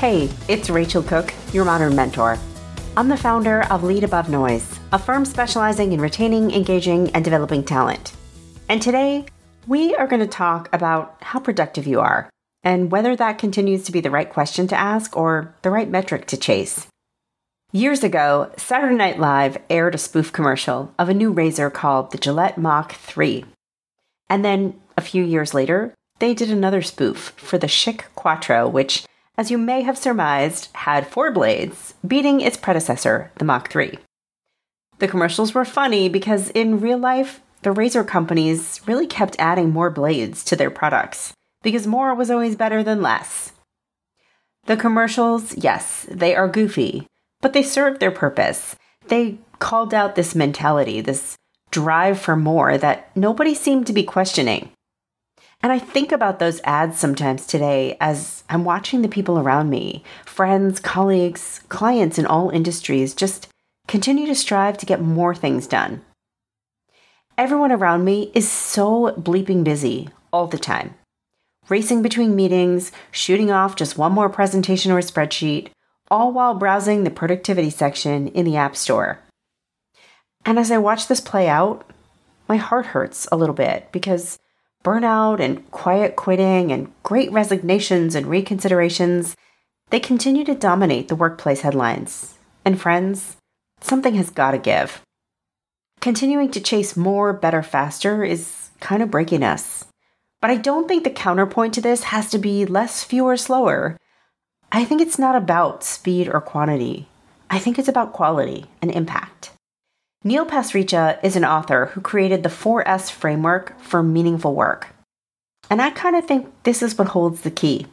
Hey, it's Rachel Cook, your modern mentor. I'm the founder of Lead Above Noise, a firm specializing in retaining, engaging, and developing talent. And today, we are going to talk about how productive you are and whether that continues to be the right question to ask or the right metric to chase. Years ago, Saturday Night Live aired a spoof commercial of a new razor called the Gillette Mach 3. And then, a few years later, they did another spoof for the Schick Quattro, which as you may have surmised, had four blades, beating its predecessor, the Mach 3. The commercials were funny because in real life, the razor companies really kept adding more blades to their products because more was always better than less. The commercials, yes, they are goofy, but they serve their purpose. They called out this mentality, this drive for more that nobody seemed to be questioning. And I think about those ads sometimes today as I'm watching the people around me, friends, colleagues, clients in all industries, just continue to strive to get more things done. Everyone around me is so bleeping busy all the time, racing between meetings, shooting off just one more presentation or spreadsheet, all while browsing the productivity section in the App Store. And as I watch this play out, my heart hurts a little bit because burnout and quiet quitting and great resignations and reconsiderations, they continue to dominate the workplace headlines. And friends, something has got to give. Continuing to chase more, better, faster is kind of breaking us. But I don't think the counterpoint to this has to be less, fewer, slower. I think it's not about speed or quantity. I think it's about quality and impact. Neil Pasricha is an author who created the 4S framework for meaningful work. And I kind of think this is what holds the key.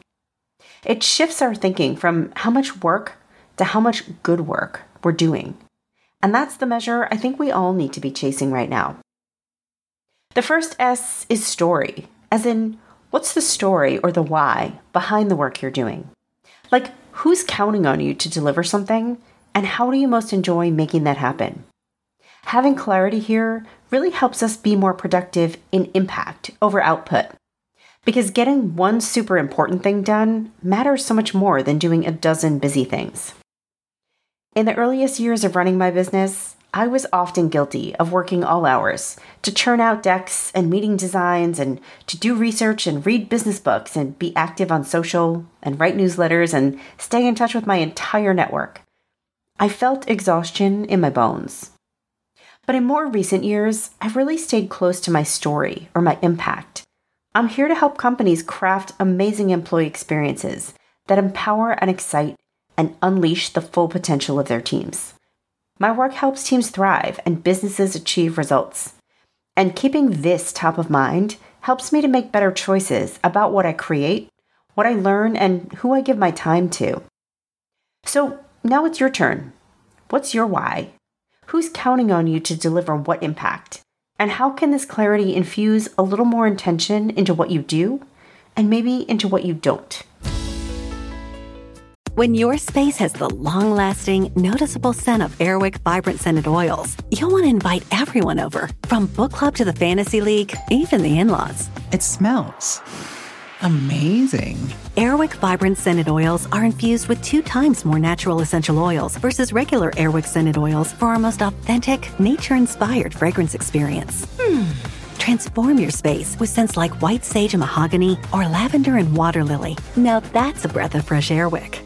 It shifts our thinking from how much work to how much good work we're doing. And that's the measure I think we all need to be chasing right now. The first S is story, as in, what's the story or the why behind the work you're doing? Like, who's counting on you to deliver something, and how do you most enjoy making that happen? Having clarity here really helps us be more productive in impact over output. Because getting one super important thing done matters so much more than doing a dozen busy things. In the earliest years of running my business, I was often guilty of working all hours to churn out decks and meeting designs and to do research and read business books and be active on social and write newsletters and stay in touch with my entire network. I felt exhaustion in my bones. But in more recent years, I've really stayed close to my story or my impact. I'm here to help companies craft amazing employee experiences that empower and excite and unleash the full potential of their teams. My work helps teams thrive and businesses achieve results. And keeping this top of mind helps me to make better choices about what I create, what I learn, and who I give my time to. So now it's your turn. What's your why? Who's counting on you to deliver what impact? And how can this clarity infuse a little more intention into what you do and maybe into what you don't? When your space has the long lasting, noticeable scent of Airwick Vibrant Scented Oils, you'll want to invite everyone over, from book club to the fantasy league, even the in laws. It smells Amazing. Airwick Vibrant Scented Oils are infused with two times more natural essential oils versus regular Airwick Scented Oils for our most authentic, nature inspired fragrance experience. Hmm. Transform your space with scents like white sage and mahogany or lavender and water lily. Now that's a breath of fresh Airwick.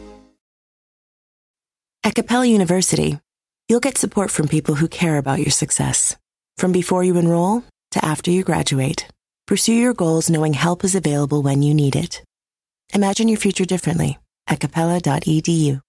At Capella University, you'll get support from people who care about your success. From before you enroll to after you graduate, pursue your goals knowing help is available when you need it. Imagine your future differently at capella.edu.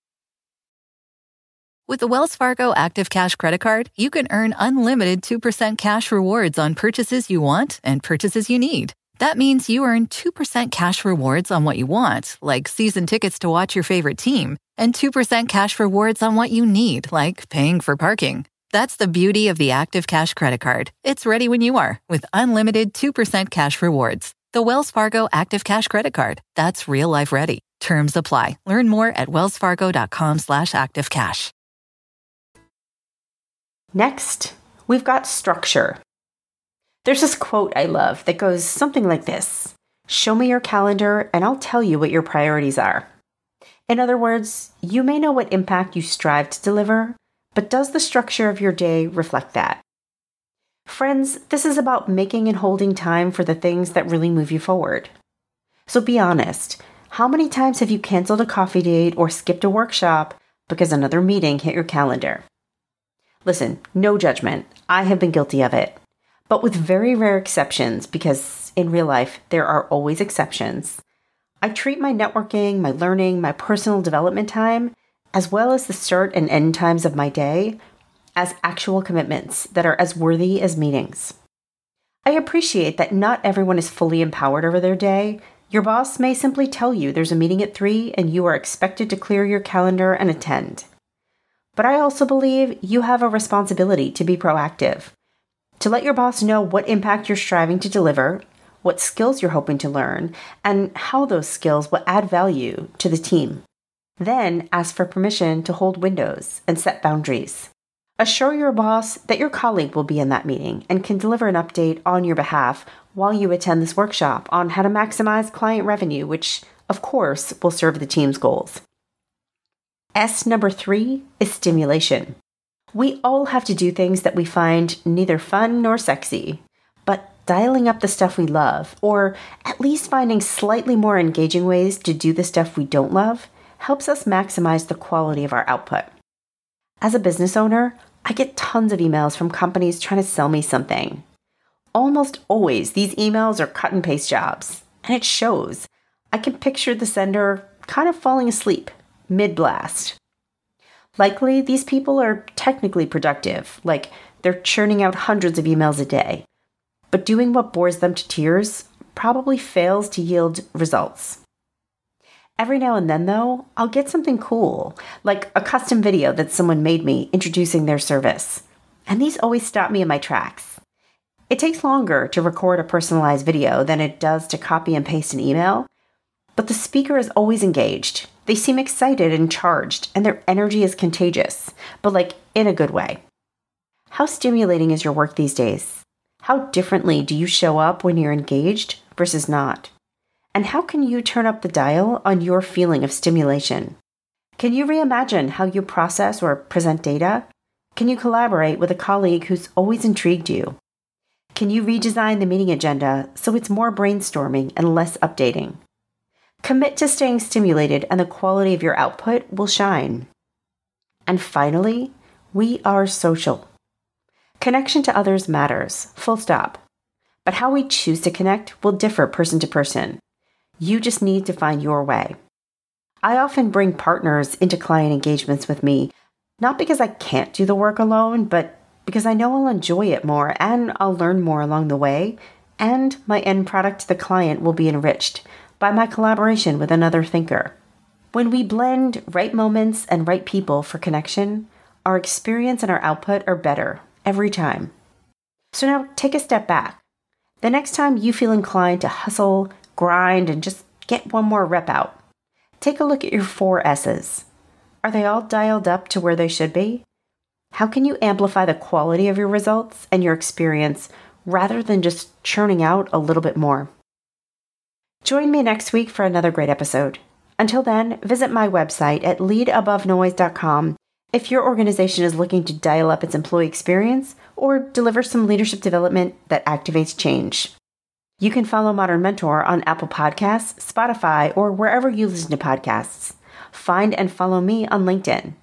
With the Wells Fargo Active Cash Credit Card, you can earn unlimited 2% cash rewards on purchases you want and purchases you need. That means you earn 2% cash rewards on what you want, like season tickets to watch your favorite team, and 2% cash rewards on what you need, like paying for parking. That's the beauty of the Active Cash Credit Card. It's ready when you are with unlimited 2% cash rewards. The Wells Fargo Active Cash Credit Card. That's real life ready. Terms apply. Learn more at wellsfargo.com slash activecash. Next, we've got structure. There's this quote I love that goes something like this Show me your calendar, and I'll tell you what your priorities are. In other words, you may know what impact you strive to deliver, but does the structure of your day reflect that? Friends, this is about making and holding time for the things that really move you forward. So be honest. How many times have you canceled a coffee date or skipped a workshop because another meeting hit your calendar? Listen, no judgment. I have been guilty of it. But with very rare exceptions, because in real life there are always exceptions, I treat my networking, my learning, my personal development time, as well as the start and end times of my day, as actual commitments that are as worthy as meetings. I appreciate that not everyone is fully empowered over their day. Your boss may simply tell you there's a meeting at 3 and you are expected to clear your calendar and attend. But I also believe you have a responsibility to be proactive, to let your boss know what impact you're striving to deliver, what skills you're hoping to learn, and how those skills will add value to the team. Then ask for permission to hold windows and set boundaries. Assure your boss that your colleague will be in that meeting and can deliver an update on your behalf while you attend this workshop on how to maximize client revenue, which, of course, will serve the team's goals. S number three is stimulation. We all have to do things that we find neither fun nor sexy, but dialing up the stuff we love, or at least finding slightly more engaging ways to do the stuff we don't love, helps us maximize the quality of our output. As a business owner, I get tons of emails from companies trying to sell me something. Almost always, these emails are cut and paste jobs, and it shows. I can picture the sender kind of falling asleep mid blast. Likely, these people are technically productive, like they're churning out hundreds of emails a day. But doing what bores them to tears probably fails to yield results. Every now and then, though, I'll get something cool, like a custom video that someone made me introducing their service. And these always stop me in my tracks. It takes longer to record a personalized video than it does to copy and paste an email, but the speaker is always engaged. They seem excited and charged, and their energy is contagious, but like in a good way. How stimulating is your work these days? How differently do you show up when you're engaged versus not? And how can you turn up the dial on your feeling of stimulation? Can you reimagine how you process or present data? Can you collaborate with a colleague who's always intrigued you? Can you redesign the meeting agenda so it's more brainstorming and less updating? Commit to staying stimulated, and the quality of your output will shine. And finally, we are social. Connection to others matters, full stop. But how we choose to connect will differ person to person. You just need to find your way. I often bring partners into client engagements with me, not because I can't do the work alone, but because I know I'll enjoy it more and I'll learn more along the way, and my end product to the client will be enriched by my collaboration with another thinker. When we blend right moments and right people for connection, our experience and our output are better every time. So now take a step back. The next time you feel inclined to hustle, grind, and just get one more rep out, take a look at your four S's. Are they all dialed up to where they should be? How can you amplify the quality of your results and your experience rather than just churning out a little bit more? Join me next week for another great episode. Until then, visit my website at leadabovenoise.com if your organization is looking to dial up its employee experience or deliver some leadership development that activates change. You can follow Modern Mentor on Apple Podcasts, Spotify, or wherever you listen to podcasts. Find and follow me on LinkedIn.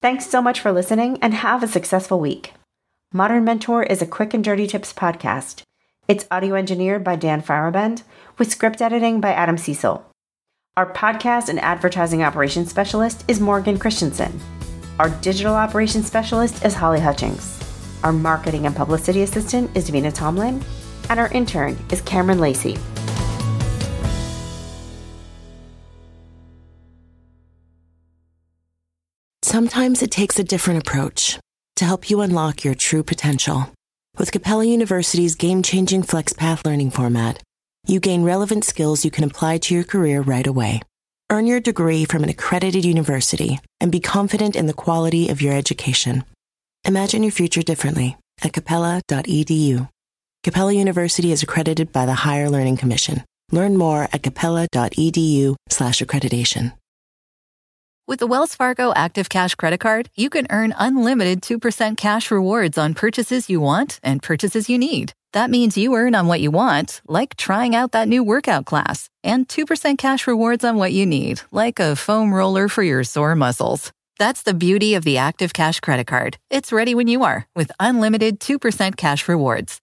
Thanks so much for listening and have a successful week. Modern Mentor is a quick and dirty tips podcast. It's audio engineered by Dan Feierabend with script editing by Adam Cecil. Our podcast and advertising operations specialist is Morgan Christensen. Our digital operations specialist is Holly Hutchings. Our marketing and publicity assistant is Davina Tomlin. And our intern is Cameron Lacey. Sometimes it takes a different approach to help you unlock your true potential. With Capella University's game changing FlexPath learning format, you gain relevant skills you can apply to your career right away. Earn your degree from an accredited university and be confident in the quality of your education. Imagine your future differently at capella.edu. Capella University is accredited by the Higher Learning Commission. Learn more at capella.edu/accreditation. With the Wells Fargo Active Cash Credit Card, you can earn unlimited 2% cash rewards on purchases you want and purchases you need. That means you earn on what you want, like trying out that new workout class, and 2% cash rewards on what you need, like a foam roller for your sore muscles. That's the beauty of the Active Cash Credit Card. It's ready when you are with unlimited 2% cash rewards.